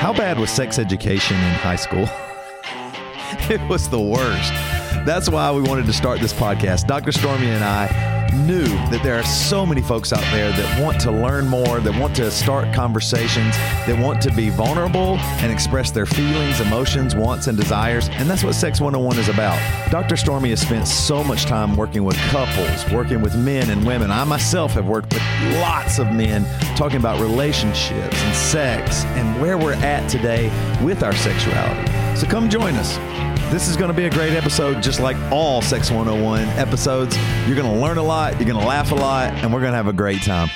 How bad was sex education in high school? it was the worst. That's why we wanted to start this podcast. Dr. Stormy and I knew that there are so many folks out there that want to learn more, that want to start conversations, that want to be vulnerable and express their feelings, emotions, wants, and desires. And that's what Sex 101 is about. Dr. Stormy has spent so much time working with couples, working with men and women. I myself have worked with lots of men talking about relationships and sex and where we're at today with our sexuality. So come join us. This is going to be a great episode, just like all Sex 101 episodes. You're going to learn a lot, you're going to laugh a lot, and we're going to have a great time.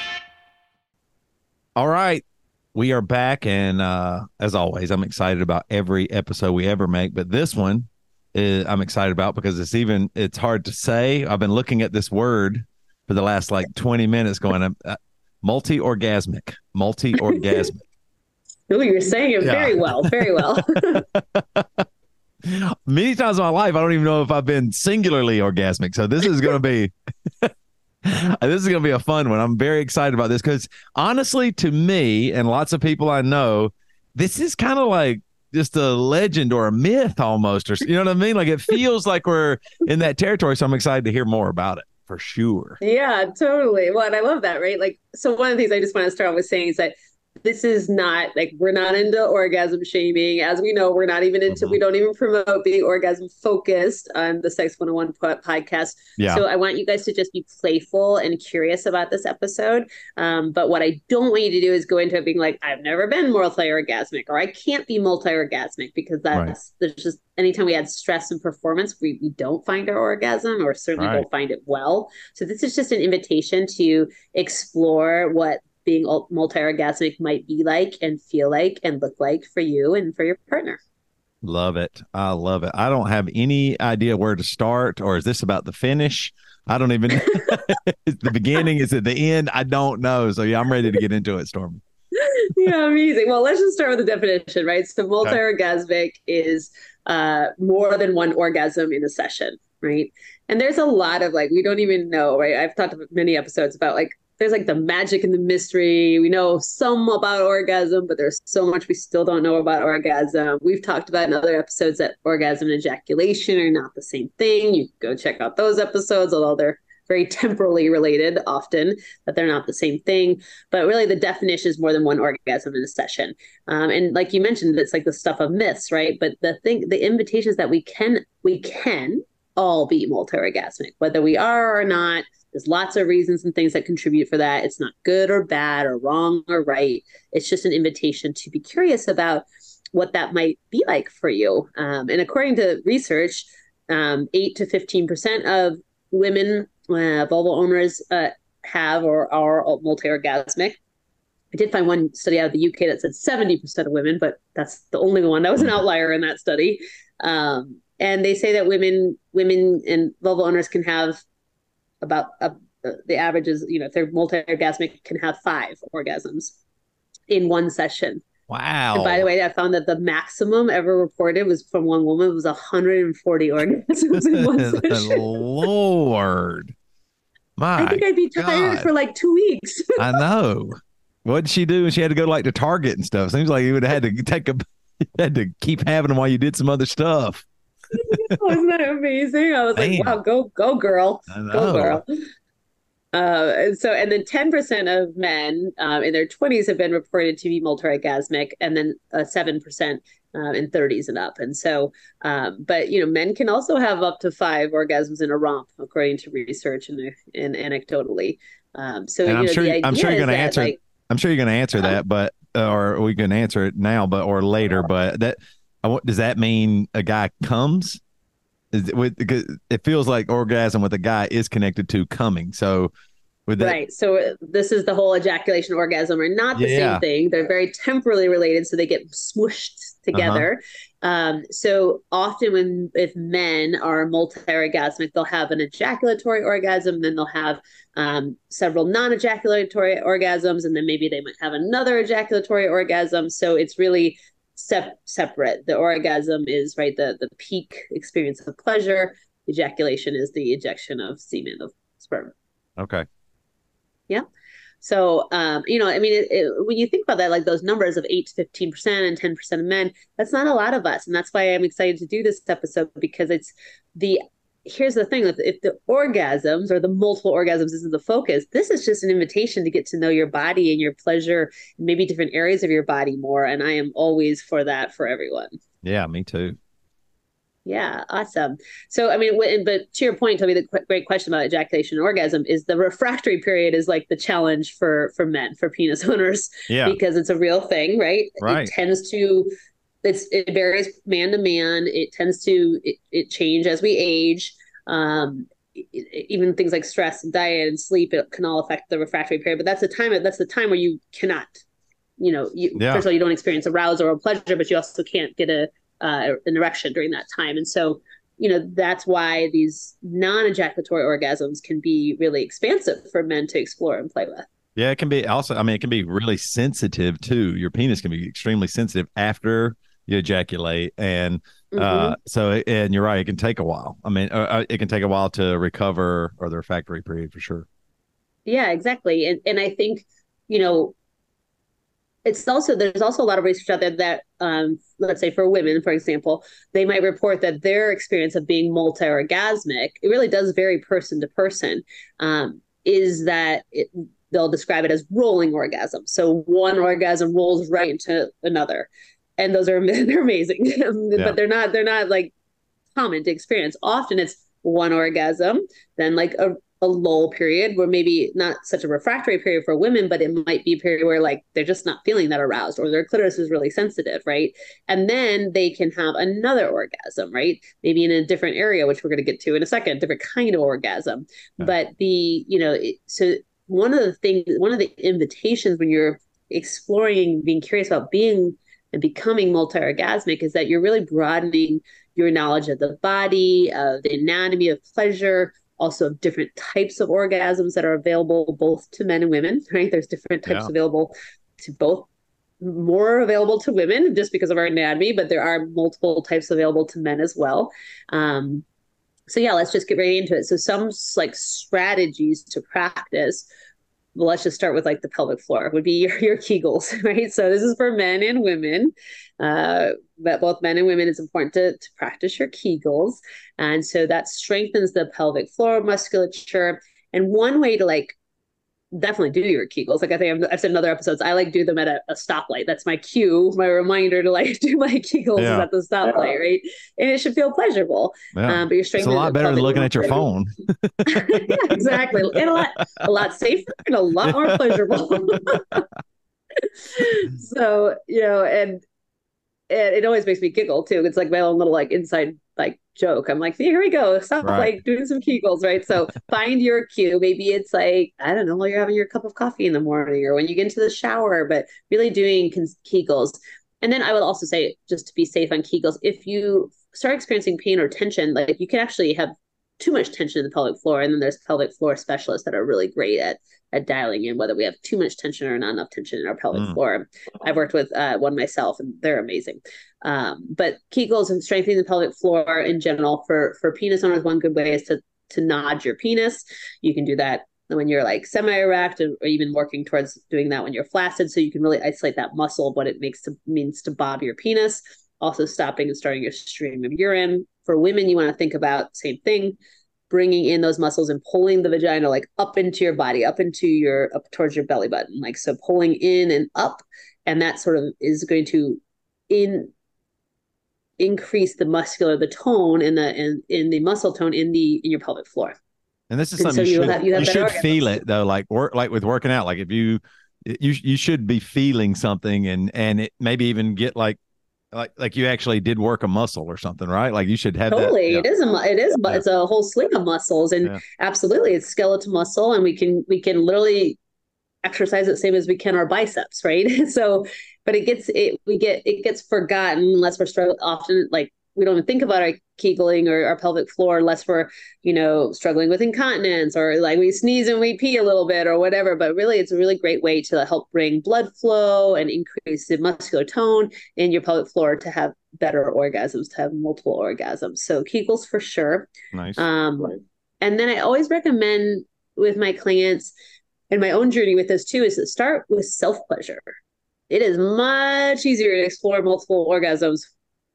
All right. We are back. And uh, as always, I'm excited about every episode we ever make. But this one is, I'm excited about because it's even, it's hard to say. I've been looking at this word for the last like 20 minutes going, uh, multi orgasmic, multi orgasmic. Oh, you're saying it yeah. very well, very well. many times in my life, I don't even know if I've been singularly orgasmic. So this is going to be. this is going to be a fun one. I'm very excited about this because honestly, to me and lots of people I know, this is kind of like just a legend or a myth almost, or you know what I mean? Like it feels like we're in that territory. So I'm excited to hear more about it for sure. Yeah, totally. Well, and I love that, right? Like, so one of the things I just want to start with saying is that this is not like we're not into orgasm shaming. As we know, we're not even into, mm-hmm. we don't even promote being orgasm focused on the Sex 101 podcast. Yeah. So I want you guys to just be playful and curious about this episode. Um, but what I don't want you to do is go into it being like, I've never been multi orgasmic or I can't be multi orgasmic because that's, right. there's just, anytime we add stress and performance, we, we don't find our orgasm or certainly right. don't find it well. So this is just an invitation to explore what being multi-orgasmic might be like and feel like and look like for you and for your partner. Love it. I love it. I don't have any idea where to start or is this about the finish? I don't even is the beginning is it the end? I don't know. So yeah, I'm ready to get into it, Storm. yeah, amazing. Well, let's just start with the definition, right? So multi-orgasmic okay. is uh more than one orgasm in a session, right? And there's a lot of like we don't even know, right? I've talked about many episodes about like there's like the magic and the mystery. We know some about orgasm, but there's so much we still don't know about orgasm. We've talked about in other episodes that orgasm and ejaculation are not the same thing. You go check out those episodes, although they're very temporally related often, that they're not the same thing. But really, the definition is more than one orgasm in a session. Um, and like you mentioned, it's like the stuff of myths, right? But the thing, the invitation is that we can, we can all be multi-orgasmic, whether we are or not there's lots of reasons and things that contribute for that. It's not good or bad or wrong or right. It's just an invitation to be curious about what that might be like for you. Um, and according to research, um, 8 to 15% of women, uh, vulva owners, uh, have or are multi orgasmic. I did find one study out of the UK that said 70% of women, but that's the only one. That was an outlier in that study. Um, and they say that women, women and vulva owners can have about uh, the average is you know if they're multi-orgasmic can have five orgasms in one session. Wow and by the way i found that the maximum ever reported was from one woman was 140 orgasms in one session. Lord. My i think i'd be tired God. for like two weeks. I know. What did she do? She had to go like to target and stuff. Seems like you would have had to take a had to keep having them while you did some other stuff wasn't that amazing? I was like, wow, go, go, girl, go, girl. Uh, and so, and then 10% of men um, in their 20s have been reported to be multi-orgasmic, and then uh, 7% uh, in 30s and up. And so, um, but you know, men can also have up to five orgasms in a romp, according to research and, and anecdotally. Um, so, and I'm know, sure, I'm sure you're going to answer. Like, I'm sure you're going to answer uh-huh. that, but or we can answer it now, but or later. But that does that mean a guy comes? With, it feels like orgasm with a guy is connected to coming. So, that, right. So uh, this is the whole ejaculation orgasm are not the yeah. same thing. They're very temporally related, so they get smooshed together. Uh-huh. Um, so often when if men are multi-orgasmic, they'll have an ejaculatory orgasm, then they'll have um, several non-ejaculatory orgasms, and then maybe they might have another ejaculatory orgasm. So it's really sep- separate. The orgasm is right the the peak experience of pleasure. Ejaculation is the ejection of semen of sperm. Okay. Yeah. So, um, you know, I mean, it, it, when you think about that, like those numbers of 8 to 15% and 10% of men, that's not a lot of us. And that's why I'm excited to do this episode because it's the here's the thing if, if the orgasms or the multiple orgasms isn't the focus this is just an invitation to get to know your body and your pleasure maybe different areas of your body more and i am always for that for everyone yeah me too yeah, awesome. So, I mean, but to your point, Toby, the great question about ejaculation and orgasm is the refractory period is like the challenge for for men, for penis owners, yeah, because it's a real thing, right? Right. It tends to, it's it varies man to man. It tends to it, it change as we age. Um, even things like stress and diet and sleep it can all affect the refractory period. But that's the time that's the time where you cannot, you know, you, yeah. first of all, you don't experience arousal or pleasure, but you also can't get a uh, an erection during that time. And so, you know, that's why these non ejaculatory orgasms can be really expansive for men to explore and play with. Yeah, it can be also, I mean, it can be really sensitive too. Your penis can be extremely sensitive after you ejaculate. And uh, mm-hmm. uh, so, and you're right, it can take a while. I mean, uh, uh, it can take a while to recover or the refractory period for sure. Yeah, exactly. And, and I think, you know, it's also there's also a lot of research out there that um, let's say for women for example they might report that their experience of being multi-orgasmic it really does vary person to person um, is that it, they'll describe it as rolling orgasm so one orgasm rolls right into another and those are they're amazing yeah. but they're not they're not like common to experience often it's one orgasm then like a a lull period where maybe not such a refractory period for women, but it might be a period where like they're just not feeling that aroused or their clitoris is really sensitive, right? And then they can have another orgasm, right? Maybe in a different area, which we're going to get to in a second, different kind of orgasm. Yeah. But the, you know, so one of the things, one of the invitations when you're exploring, being curious about being and becoming multi orgasmic is that you're really broadening your knowledge of the body, of the anatomy of pleasure also of different types of orgasms that are available both to men and women, right? There's different types yeah. available to both more available to women just because of our anatomy, but there are multiple types available to men as well. Um, so yeah, let's just get right into it. So some like strategies to practice let's just start with like the pelvic floor would be your, your kegels right? So this is for men and women uh, but both men and women it's important to, to practice your kegels and so that strengthens the pelvic floor musculature. And one way to like definitely do your Kegels. Like I think I've, I've said in other episodes, I like do them at a, a, stoplight. That's my cue, my reminder to like do my Kegels yeah. at the stoplight, yeah. right? And it should feel pleasurable. Yeah. Um, but you're strengthening. It's a lot better than looking at your phone. yeah, exactly, and a lot, a lot safer and a lot more pleasurable. so you know, and it, it always makes me giggle too. It's like my own little like inside like joke. I'm like, here we go. Stop right. like doing some Kegels, right? So find your cue. Maybe it's like, I don't know, while you're having your cup of coffee in the morning or when you get into the shower, but really doing Kegels. And then I would also say, just to be safe on Kegels, if you start experiencing pain or tension, like you can actually have too much tension in the pelvic floor. And then there's pelvic floor specialists that are really great at at dialing in whether we have too much tension or not enough tension in our pelvic mm. floor. I've worked with uh, one myself, and they're amazing. Um, but Kegels and strengthening the pelvic floor in general for for penis owners, one good way is to to nod your penis. You can do that when you're like semi-erect or, or even working towards doing that when you're flaccid so you can really isolate that muscle what it makes to means to bob your penis also stopping and starting your stream of urine for women you want to think about same thing bringing in those muscles and pulling the vagina like up into your body, up into your up towards your belly button, like so pulling in and up, and that sort of is going to in increase the muscular the tone and the in, in the muscle tone in the in your pelvic floor. And this is and something so you, should, have, you, you should feel it though, like work like with working out. Like if you you you should be feeling something and and it maybe even get like like like you actually did work a muscle or something, right? Like you should have totally. That, yeah. It is a it is, but yeah. it's a whole sling of muscles, and yeah. absolutely, it's skeletal muscle, and we can we can literally exercise it same as we can our biceps, right? so, but it gets it we get it gets forgotten unless we're struggling often like we don't even think about our kegling or our pelvic floor unless we're you know struggling with incontinence or like we sneeze and we pee a little bit or whatever. But really it's a really great way to help bring blood flow and increase the muscular tone in your pelvic floor to have better orgasms to have multiple orgasms. So kegels for sure. Nice. Um and then i always recommend with my clients and my own journey with this too is to start with self pleasure. It is much easier to explore multiple orgasms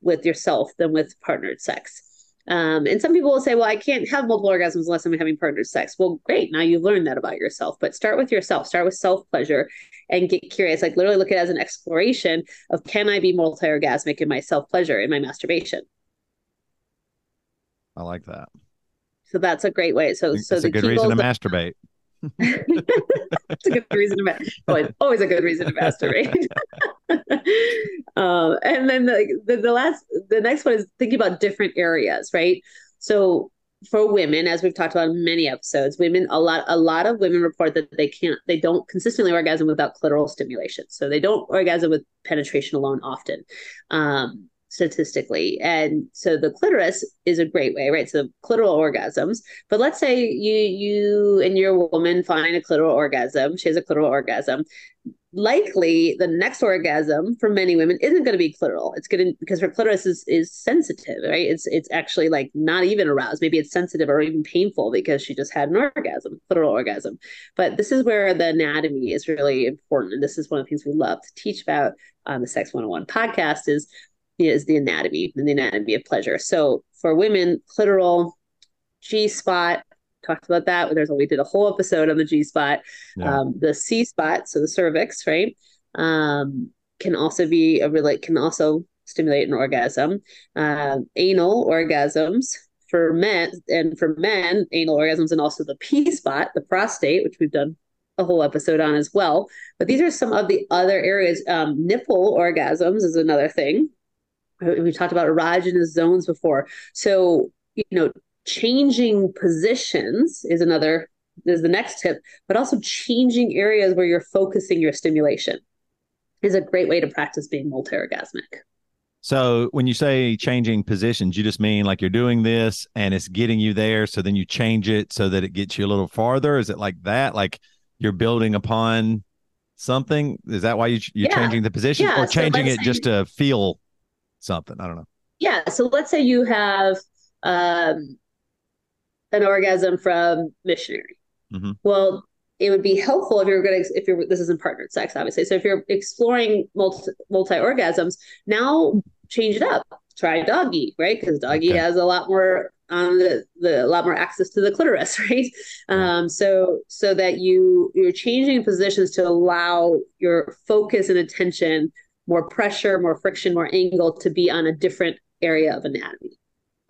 with yourself than with partnered sex. Um, and some people will say, well, I can't have multiple orgasms unless I'm having partnered sex. Well, great. Now you've learned that about yourself, but start with yourself, start with self pleasure and get curious. Like literally look at it as an exploration of can I be multi orgasmic in my self pleasure, in my masturbation? I like that. So that's a great way. So, so it's a good reason to masturbate. it's a good reason to masturbate. Always a good reason to masturbate. um, and then the, the, the last, the next one is thinking about different areas, right? So for women, as we've talked about in many episodes, women a lot a lot of women report that they can't they don't consistently orgasm without clitoral stimulation. So they don't orgasm with penetration alone often. Um, statistically. And so the clitoris is a great way, right? So clitoral orgasms. But let's say you you and your woman find a clitoral orgasm. She has a clitoral orgasm. Likely the next orgasm for many women isn't going to be clitoral. It's going to because her clitoris is is sensitive, right? It's it's actually like not even aroused. Maybe it's sensitive or even painful because she just had an orgasm, clitoral orgasm. But this is where the anatomy is really important. And this is one of the things we love to teach about on the Sex 101 podcast is is the anatomy and the anatomy of pleasure. So for women, clitoral, G spot, talked about that. There's we did a whole episode on the G spot, yeah. um, the C spot, so the cervix, right? Um, can also be a really can also stimulate an orgasm. Uh, anal orgasms for men and for men, anal orgasms and also the P spot, the prostate, which we've done a whole episode on as well. But these are some of the other areas. Um, nipple orgasms is another thing we talked about erogenous zones before. So, you know, changing positions is another is the next tip, but also changing areas where you're focusing your stimulation is a great way to practice being multi-orgasmic. So when you say changing positions, you just mean like you're doing this and it's getting you there. So then you change it so that it gets you a little farther. Is it like that? Like you're building upon something? Is that why you, you're yeah. changing the position yeah. or changing so it just to feel something. I don't know. Yeah. So let's say you have um, an orgasm from missionary. Mm-hmm. Well, it would be helpful if you're going to if you're this isn't partnered sex, obviously. So if you're exploring multi multi orgasms, now change it up. Try doggy, right? Because doggy okay. has a lot more um the, the a lot more access to the clitoris, right? Um, so so that you you're changing positions to allow your focus and attention more pressure, more friction, more angle to be on a different area of anatomy.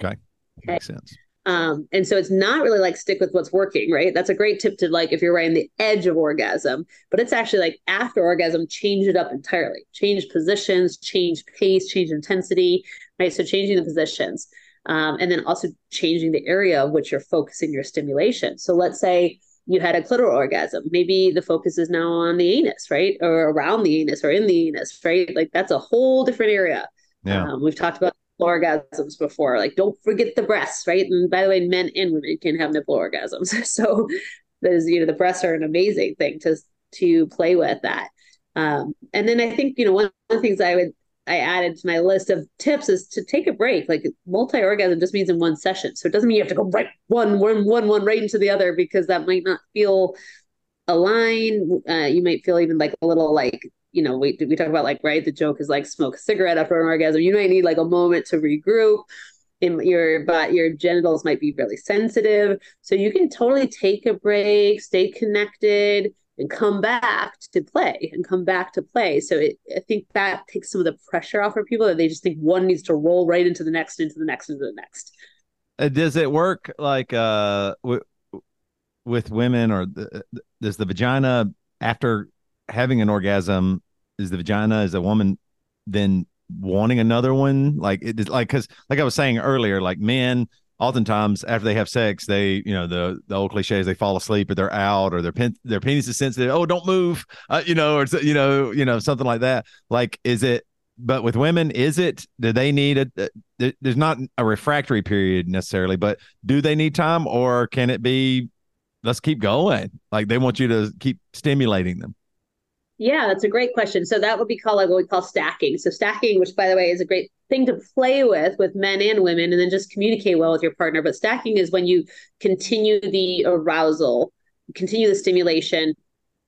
Okay. okay. Makes sense. Um, and so it's not really like stick with what's working, right? That's a great tip to like if you're right on the edge of orgasm, but it's actually like after orgasm, change it up entirely, change positions, change pace, change intensity, right? So changing the positions. Um, and then also changing the area of which you're focusing your stimulation. So let's say you had a clitoral orgasm. Maybe the focus is now on the anus, right? Or around the anus or in the anus, right? Like that's a whole different area. Yeah. Um, we've talked about orgasms before. Like don't forget the breasts, right? And by the way, men and women can have nipple orgasms. so there's, you know, the breasts are an amazing thing to to play with that. Um, and then I think, you know, one of the things I would I added to my list of tips is to take a break. Like multi orgasm just means in one session. So it doesn't mean you have to go right one, one, one, one right into the other because that might not feel aligned. Uh, you might feel even like a little like, you know, we, we talk about like, right, the joke is like smoke a cigarette after an orgasm. You might need like a moment to regroup. In your but your genitals might be really sensitive. So you can totally take a break, stay connected, and come back to play and come back to play. So it, I think that takes some of the pressure off of people that they just think one needs to roll right into the next, into the next, into the next. Uh, does it work like uh w- with women or the, does the vagina after having an orgasm is the vagina is a woman then wanting another one like it is like because like i was saying earlier like men oftentimes after they have sex, they, you know, the the old cliches, they fall asleep or they're out or their pen their penis is sensitive. Oh, don't move, uh, you know, or you know, you know, something like that. Like, is it? But with women, is it? Do they need a? There's not a refractory period necessarily, but do they need time, or can it be? Let's keep going. Like they want you to keep stimulating them. Yeah, that's a great question. So that would be called like what we call stacking. So stacking, which by the way is a great thing to play with with men and women, and then just communicate well with your partner. But stacking is when you continue the arousal, continue the stimulation,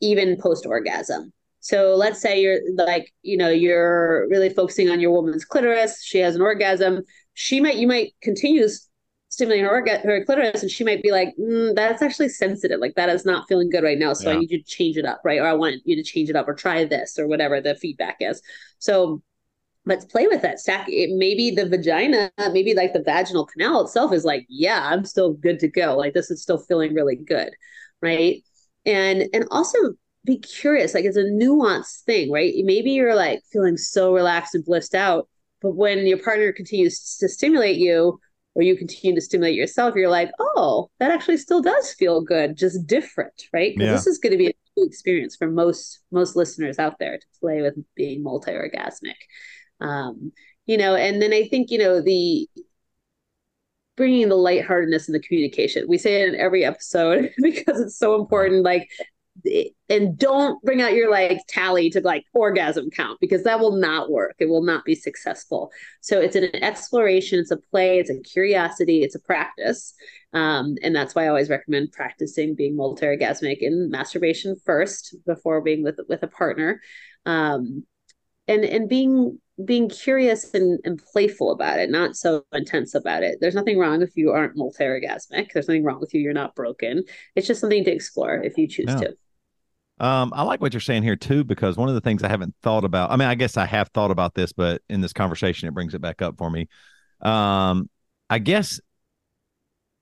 even post orgasm. So let's say you're like, you know, you're really focusing on your woman's clitoris. She has an orgasm. She might, you might continue stimulating her, orga- her clitoris, and she might be like, mm, "That's actually sensitive. Like that is not feeling good right now. So yeah. I need you to change it up, right? Or I want you to change it up, or try this, or whatever the feedback is." So let's play with that. Stack it. Maybe the vagina, maybe like the vaginal canal itself is like, "Yeah, I'm still good to go. Like this is still feeling really good, right?" And and also be curious. Like it's a nuanced thing, right? Maybe you're like feeling so relaxed and blissed out, but when your partner continues to stimulate you or you continue to stimulate yourself, you're like, oh, that actually still does feel good, just different, right? Yeah. this is going to be a new experience for most most listeners out there to play with being multi-orgasmic. Um, you know, and then I think you know the bringing the lightheartedness and the communication. We say it in every episode because it's so important. Like and don't bring out your like tally to like orgasm count because that will not work. It will not be successful. So it's an exploration, it's a play, it's a curiosity, it's a practice. Um, and that's why I always recommend practicing being multi-orgasmic in masturbation first before being with with a partner. Um, and and being being curious and, and playful about it, not so intense about it. There's nothing wrong if you aren't multi-orgasmic. There's nothing wrong with you. You're not broken. It's just something to explore if you choose to. Um, I like what you're saying here too, because one of the things I haven't thought about, I mean, I guess I have thought about this, but in this conversation, it brings it back up for me. Um, I guess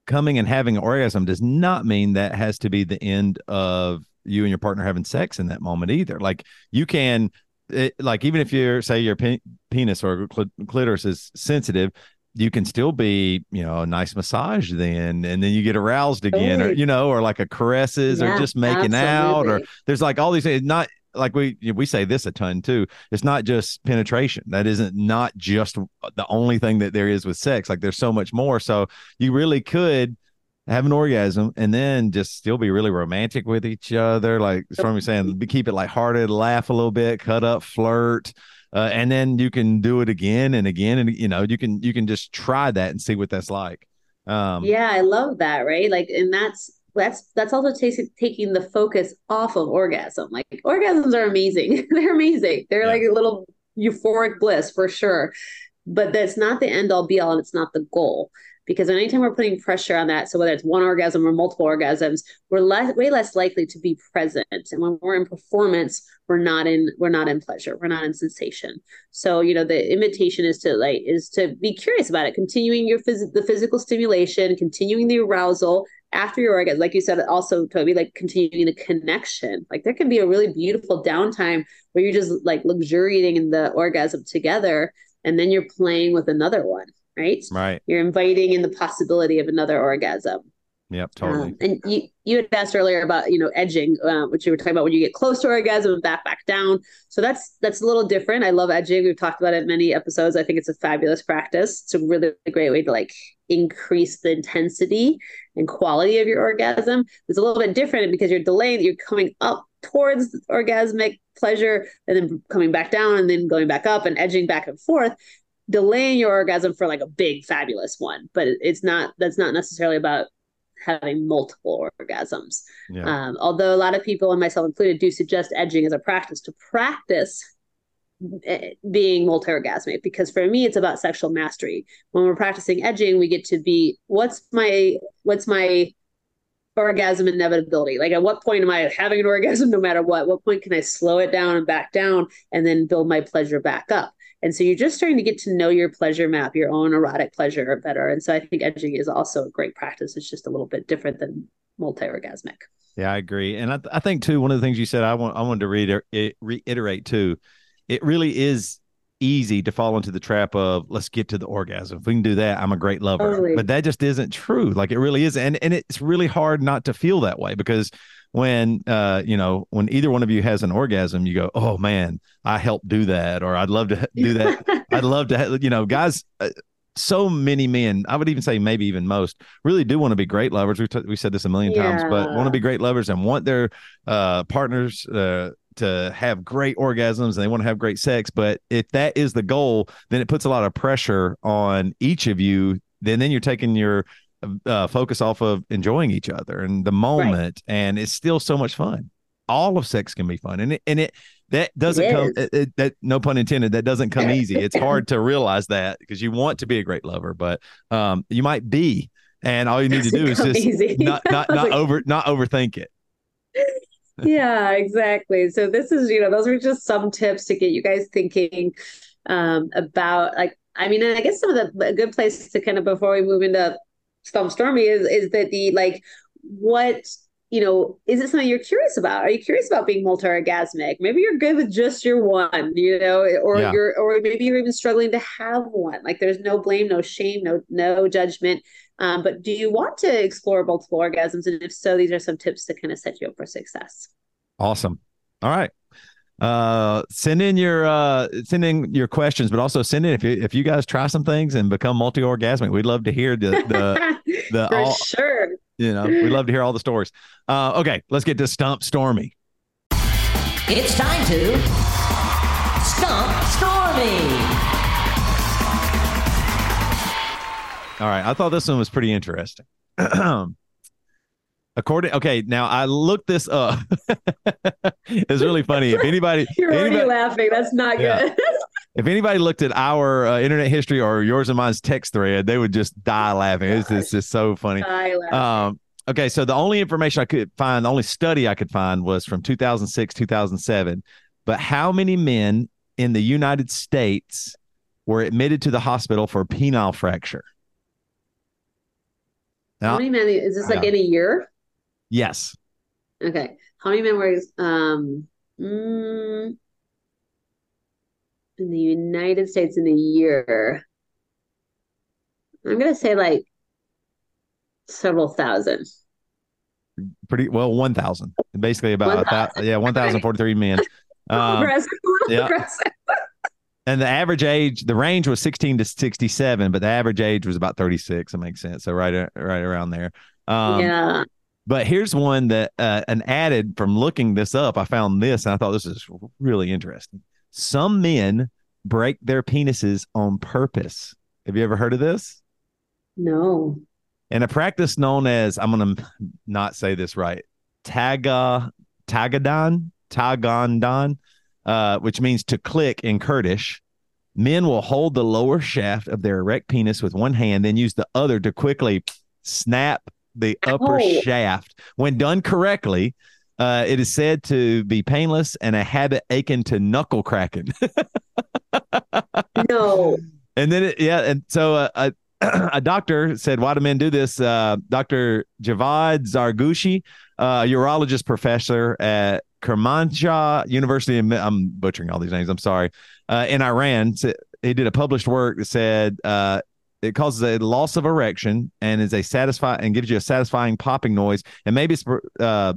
coming and having an orgasm does not mean that has to be the end of you and your partner having sex in that moment either. Like you can, it, like even if you're say your pe- penis or cl- clitoris is sensitive, you can still be, you know, a nice massage then, and then you get aroused again, or you know, or like a caresses, yeah, or just making absolutely. out, or there's like all these things. Not like we we say this a ton too. It's not just penetration. That isn't not just the only thing that there is with sex. Like there's so much more. So you really could have an orgasm and then just still be really romantic with each other. Like Stormy saying, keep it lighthearted, laugh a little bit, cut up, flirt uh, and then you can do it again and again and you know you can you can just try that and see what that's like. Um, yeah i love that right? Like and that's that's that's also t- taking the focus off of orgasm. Like orgasms are amazing. They're amazing. They're yeah. like a little euphoric bliss for sure. But that's not the end all be all and it's not the goal because anytime we're putting pressure on that, so whether it's one orgasm or multiple orgasms, we're less, way less likely to be present. And when we're in performance, we're not in we're not in pleasure, we're not in sensation. So you know the invitation is to like is to be curious about it, continuing your phys- the physical stimulation, continuing the arousal after your orgasm. Like you said, also Toby, like continuing the connection. Like there can be a really beautiful downtime where you're just like luxuriating in the orgasm together, and then you're playing with another one right? Right. You're inviting in the possibility of another orgasm. Yep, totally. Um, and you you had asked earlier about you know edging, uh, which you were talking about when you get close to orgasm and back back down. So that's that's a little different. I love edging. We've talked about it in many episodes. I think it's a fabulous practice. It's a really great way to like increase the intensity and quality of your orgasm. It's a little bit different because you're delaying. You're coming up towards orgasmic pleasure and then coming back down and then going back up and edging back and forth delaying your orgasm for like a big fabulous one but it's not that's not necessarily about having multiple orgasms. Yeah. um, although a lot of people and myself included do suggest edging as a practice to practice eh, being multi-orgasmic because for me it's about sexual mastery. When we're practicing edging we get to be what's my what's my orgasm inevitability? Like at what point am i having an orgasm no matter what? What point can i slow it down and back down and then build my pleasure back up and so you're just starting to get to know your pleasure map, your own erotic pleasure better. And so I think edging is also a great practice. It's just a little bit different than multi-orgasmic. Yeah, I agree. And I, th- I think too, one of the things you said, I want, I wanted to reiter- reiterate too, it really is easy to fall into the trap of let's get to the orgasm. If we can do that, I'm a great lover. Totally. But that just isn't true. Like it really is. And, and it's really hard not to feel that way because when uh you know when either one of you has an orgasm you go oh man i helped do that or i'd love to do that i'd love to you know guys uh, so many men i would even say maybe even most really do want to be great lovers we, t- we said this a million yeah. times but want to be great lovers and want their uh partners uh to have great orgasms and they want to have great sex but if that is the goal then it puts a lot of pressure on each of you then then you're taking your uh, focus off of enjoying each other and the moment, right. and it's still so much fun. all of sex can be fun, and it and it that doesn't It come it, it- that no pun intended that doesn't come easy. It's hard to realize that because you want to be a great lover, but um, you might be, and all you need to do is just easy. not not not like, over not overthink it. Yeah, exactly. So this is, you know, those were just some tips to get you guys thinking um, about like, I mean, and I guess some of the a good place to kind of before we move into Stump Stormy is is that the like what you know is it something you're curious about? Are you curious about being multi-orgasmic? Maybe you're good with just your one, you know, or Yeah. you're or maybe you're even struggling to have one. Like there's no blame, no shame, no no judgment. Um, but do you want to explore multiple orgasms? And if so, these are some tips to kind of set you up for success. Awesome. All right. Uh, send in your uh, send in your questions, but also send in if you if you guys try some things and become multi orgasmic. We'd love to hear the the the For all sure. You know we'd love to hear all the stories. Uh, okay, let's get to Stump Stormy. It's time to Stump Stormy. All right, I thought this one was pretty interesting. According, okay, now I looked this up. it's really funny. If anybody, You're already anybody laughing. That's not Yeah. good. if anybody looked at our uh, internet history or yours and mine's text thread, they would just die laughing. It's, it's just so funny. Um, okay, so the only information I could find, the only study I could find was from 2006, 2007. But how many men in the United States were admitted to the hospital for a penile fracture? How many men is this like in a year? Yes, Okay. How many men were um mm, in the United States in a year? I'm gonna say like several thousand. pretty well, 1,000. Basically, about a thou- 1,000. yeah, 1,043 men. Um, yeah. And the average age, the range was 16 to 67, but the average age was about 36. That makes sense. So right, right around there. Um, yeah. But here's one that uh, an added from looking this up. I found this and I thought this is really interesting. Some men break their penises on purpose. Have you ever heard of this? No. In a practice known as, I'm going to not say this right, taga, tagadon, tagandon, uh, which means to click in Kurdish. Men will hold the lower shaft of their erect penis with one hand, then use the other to quickly snap the upper Ow. shaft. When done correctly, uh, it is said to be painless and a habit akin to knuckle cracking. No. And then, it, yeah, and so uh, a a doctor said, "Why do men do this?" Uh, Doctor Javad Zargooshi, uh, urologist professor at Kermanshah University. I'm butchering all these names. I'm sorry. Uh, in Iran, he did a published work that said uh, it causes a loss of erection and is a satisfy and gives you a satisfying popping noise, and maybe it's uh,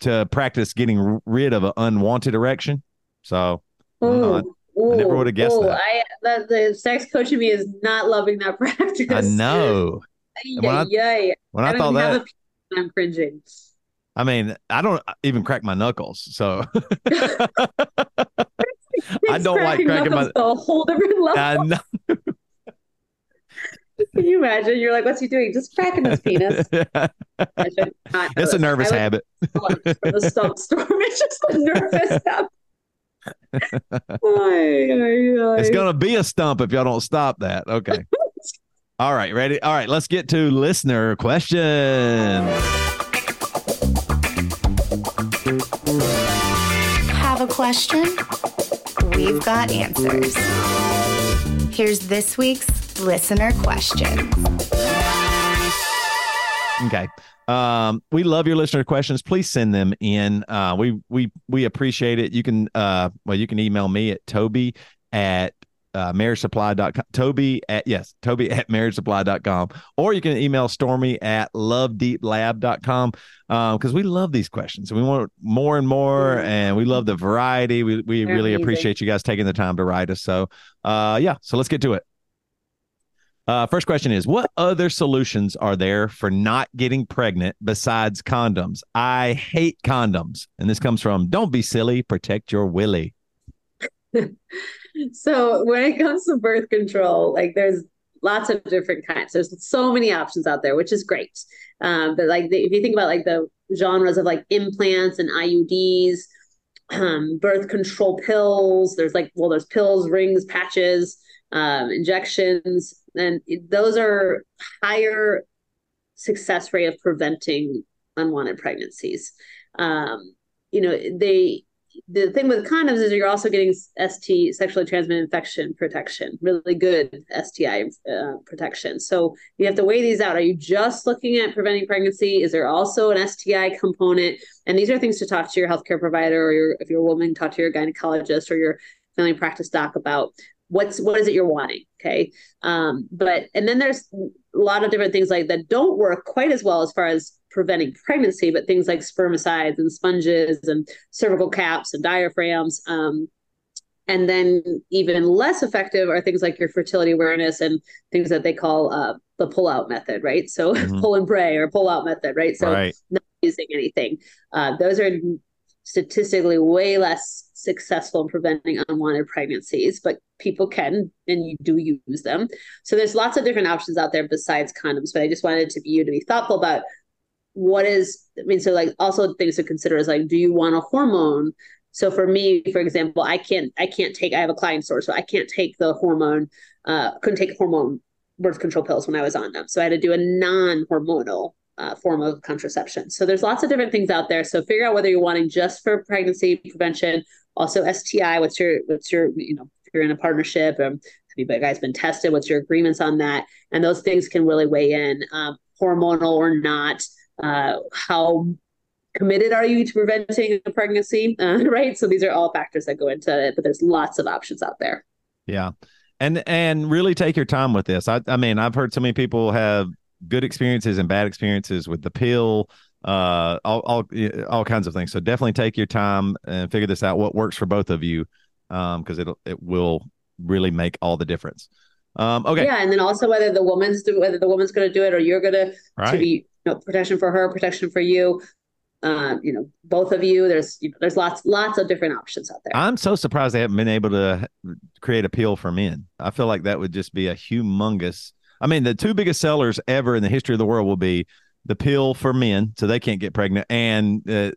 to practice getting rid of an unwanted erection. So Ooh. I- I never would've guessed Ooh. that. I the, the sex coach in me is not loving that practice. I know. Yay, When I- When I, I thought that, have a penis and I'm cringing. I mean, I don't even crack my knuckles, so I don't like cracking my. knuckles a whole different level. I know. Can you imagine? You're like, what's he doing? Just cracking his penis. I should not know it's a nervous I habit. call it for the stump storm. It's just a nervous habit. Ay, ay, ay. It's gonna be a stump if y'all don't stop that. Okay. All right, ready? All right, let's get to listener questions. Have a question? We've got answers. Here's this week's listener question. Okay. Um, we love your listener questions. Please send them in. Uh, we we we appreciate it. You can uh, well, you can email me at Toby at uh, marriagesupply.com. Toby at yes, Toby at marriagesupply.com. Or you can email Stormy at lovedeeplab.com. Um, because we love these questions. And we want more and more, and we love the variety. We we They're really amazing. appreciate you guys taking the time to write us. So uh yeah, so let's get to it. Uh, first question is What other solutions are there for not getting pregnant besides condoms? I hate condoms. And this comes from Don't be silly, protect your willy. So when it comes to birth control, like there's lots of different kinds. There's so many options out there, which is great. Um, but like the, if you think about like the genres of like implants and IUDs, um, birth control pills. There's like, well, there's pills, rings, patches, um, injections, and those are higher success rate of preventing unwanted pregnancies. Um, you know, they the thing with condoms is you're also getting ST sexually transmitted infection protection, really good STI uh, protection. So you have to weigh these out. Are you just looking at preventing pregnancy? Is there also an STI component? And these are things to talk to your healthcare provider or your, if you're a woman, talk to your gynecologist or your family practice doc about what's what is it you're wanting okay um, but and then there's a lot of different things like that don't work quite as well as far as preventing pregnancy, but things like spermicides and sponges and cervical caps and diaphragms. Um, and then even less effective are things like your fertility awareness and things that they call uh, the pull out method, right? So mm-hmm. pull and pray or pull out method, right? So right. not using anything. Uh, those are statistically way less successful in preventing unwanted pregnancies, but people can and you do use them. So there's lots of different options out there besides condoms. But I just wanted to be you to be thoughtful about what is i mean so like also things to consider is like do you want a hormone? So for me for example i can't i can't take i have a client source so i can't take the hormone uh couldn't take hormone birth control pills when i was on them. So i had to do a non-hormonal uh, form of contraception. So there's lots of different things out there. So figure out whether you're wanting just for pregnancy prevention also sti what's your what's your you know if you're in a partnership um, have you guys been tested? What's your agreements on that? And those things can really weigh in um, hormonal or not uh, how committed are you to preventing a pregnancy? Uh, right? So these are all factors that go into it but there's lots of options out there. Yeah. And and really take your time with this. I, I mean i've heard so many people have good experiences and bad experiences with the pill uh all, all all kinds of things. So definitely take your time and figure this out what works for both of you um because it it will really make all the difference. Um okay. Yeah and then also whether the woman's do, whether the woman's going to do it or you're going right. to be know, protection for her, protection for you. Um, you know, both of you. There's you know, there's lots lots of different options out there. I'm so surprised they haven't been able to create a pill for men. I feel like that would just be a humongous. I mean, the two biggest sellers ever in the history of the world will be the pill for men, so they can't get pregnant, and uh,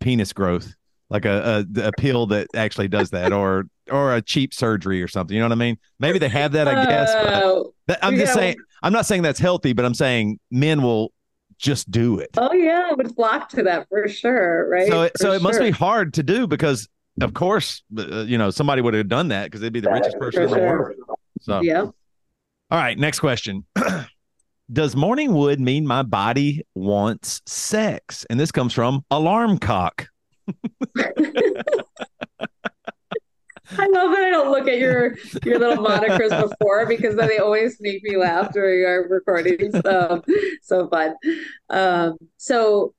penis growth, like a, a, a pill that actually does that, or or a cheap surgery or something. You know what I mean? Maybe they have that, I guess. Uh, that, I'm just saying. I'm not saying that's healthy, but I'm saying men will just do it. Oh yeah, I would flock to that for sure, right? So, for so it sure. must be hard to do because, of course, uh, you know, somebody would have done that because they'd be the richest person in the world. So, yeah. All right, next question. Does morning wood mean my body wants sex? And this comes from Alarm Cock. I love that I don't look at your your little monikers before because then they always make me laugh during our recordings. Um, so fun. Um, so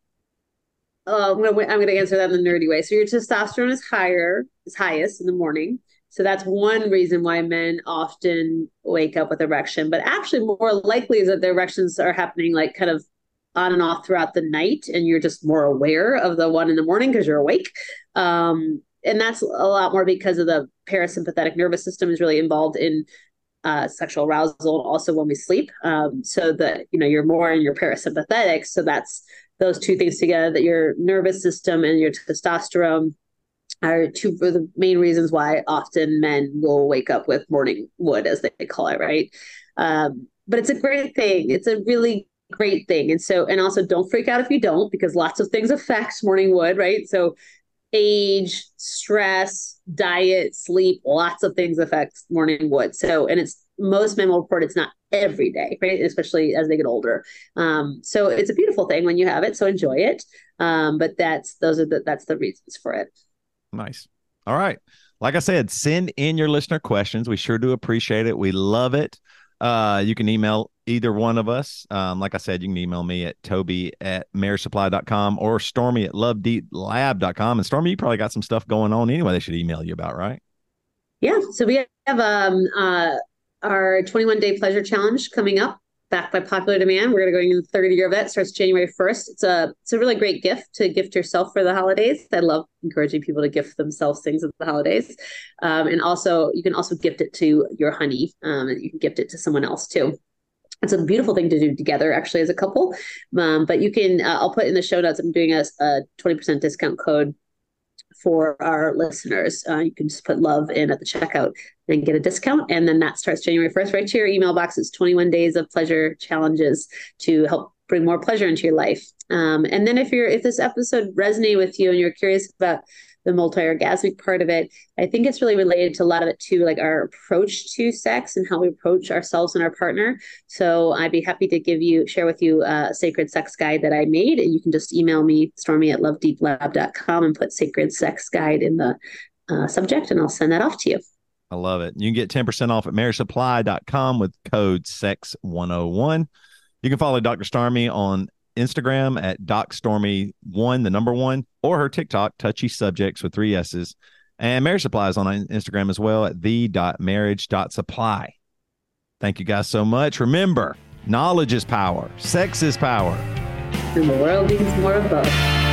uh, I'm gonna I'm gonna answer that in the nerdy way. So your testosterone is higher, is highest in the morning. So that's one reason why men often wake up with erection. But actually, more likely is that the erections are happening like kind of on and off throughout the night, and you're just more aware of the one in the morning because you're awake. Um, and that's a lot more because of the parasympathetic nervous system is really involved in uh, sexual arousal and also when we sleep. Um, so that you know you're more in your parasympathetic. So that's those two things together that your nervous system and your testosterone are two of the main reasons why often men will wake up with morning wood as they call it right um, but it's a great thing it's a really great thing and so and also don't freak out if you don't because lots of things affect morning wood right so age, stress, diet, sleep, lots of things affect morning wood. So, and it's most men will report it's not every day, right? Especially as they get older. Um, so it's a beautiful thing when you have it. So enjoy it. Um, but that's those are the that's the reasons for it. Nice. All right. Like I said, send in your listener questions. We sure do appreciate it. We love it. Uh, you can email either one of us. Um, like I said, you can email me at toby at marriagesupply.com or stormy at lovedeeplab.com. And Stormy, you probably got some stuff going on anyway they should email you about, right? Yeah. So we have um, uh, our 21 day pleasure challenge coming up backed by popular demand. We're going to go in the third year of that. Starts January 1st. It's a it's a really great gift to gift yourself for the holidays. I love encouraging people to gift themselves things at the holidays, um, and also you can also gift it to your honey. Um, you can gift it to someone else too. it's a beautiful thing to do together actually as a couple um, but you can uh, i'll put in the show notes i'm doing a, a 20% discount code for our listeners uh, you can just put love in at the checkout and get a discount and then that starts january 1st right to your email box it's 21 days of pleasure challenges to help bring more pleasure into your life. Um, and then if you're if this episode resonated with you and you're curious about the multi-orgasmic part of it i think it's really related to a lot of it too like our approach to sex and how we approach ourselves and our partner. So i'd be happy to give you share with you a sacred sex guide that i made. And you can just email me stormy at lovedeeplab.com and put sacred sex guide in the uh, subject and i'll send that off to you I love it. You can get 10% off at marriagesupply.com with code SEX101. You can follow Dr. Stormy on Instagram at DocStormy1, the number one, or her TikTok, Touchy Subjects with three S's. And Marriage Supply is on Instagram as well at the.marriage.supply. Thank you guys so much. Remember, knowledge is power, sex is power. And the world needs more of both.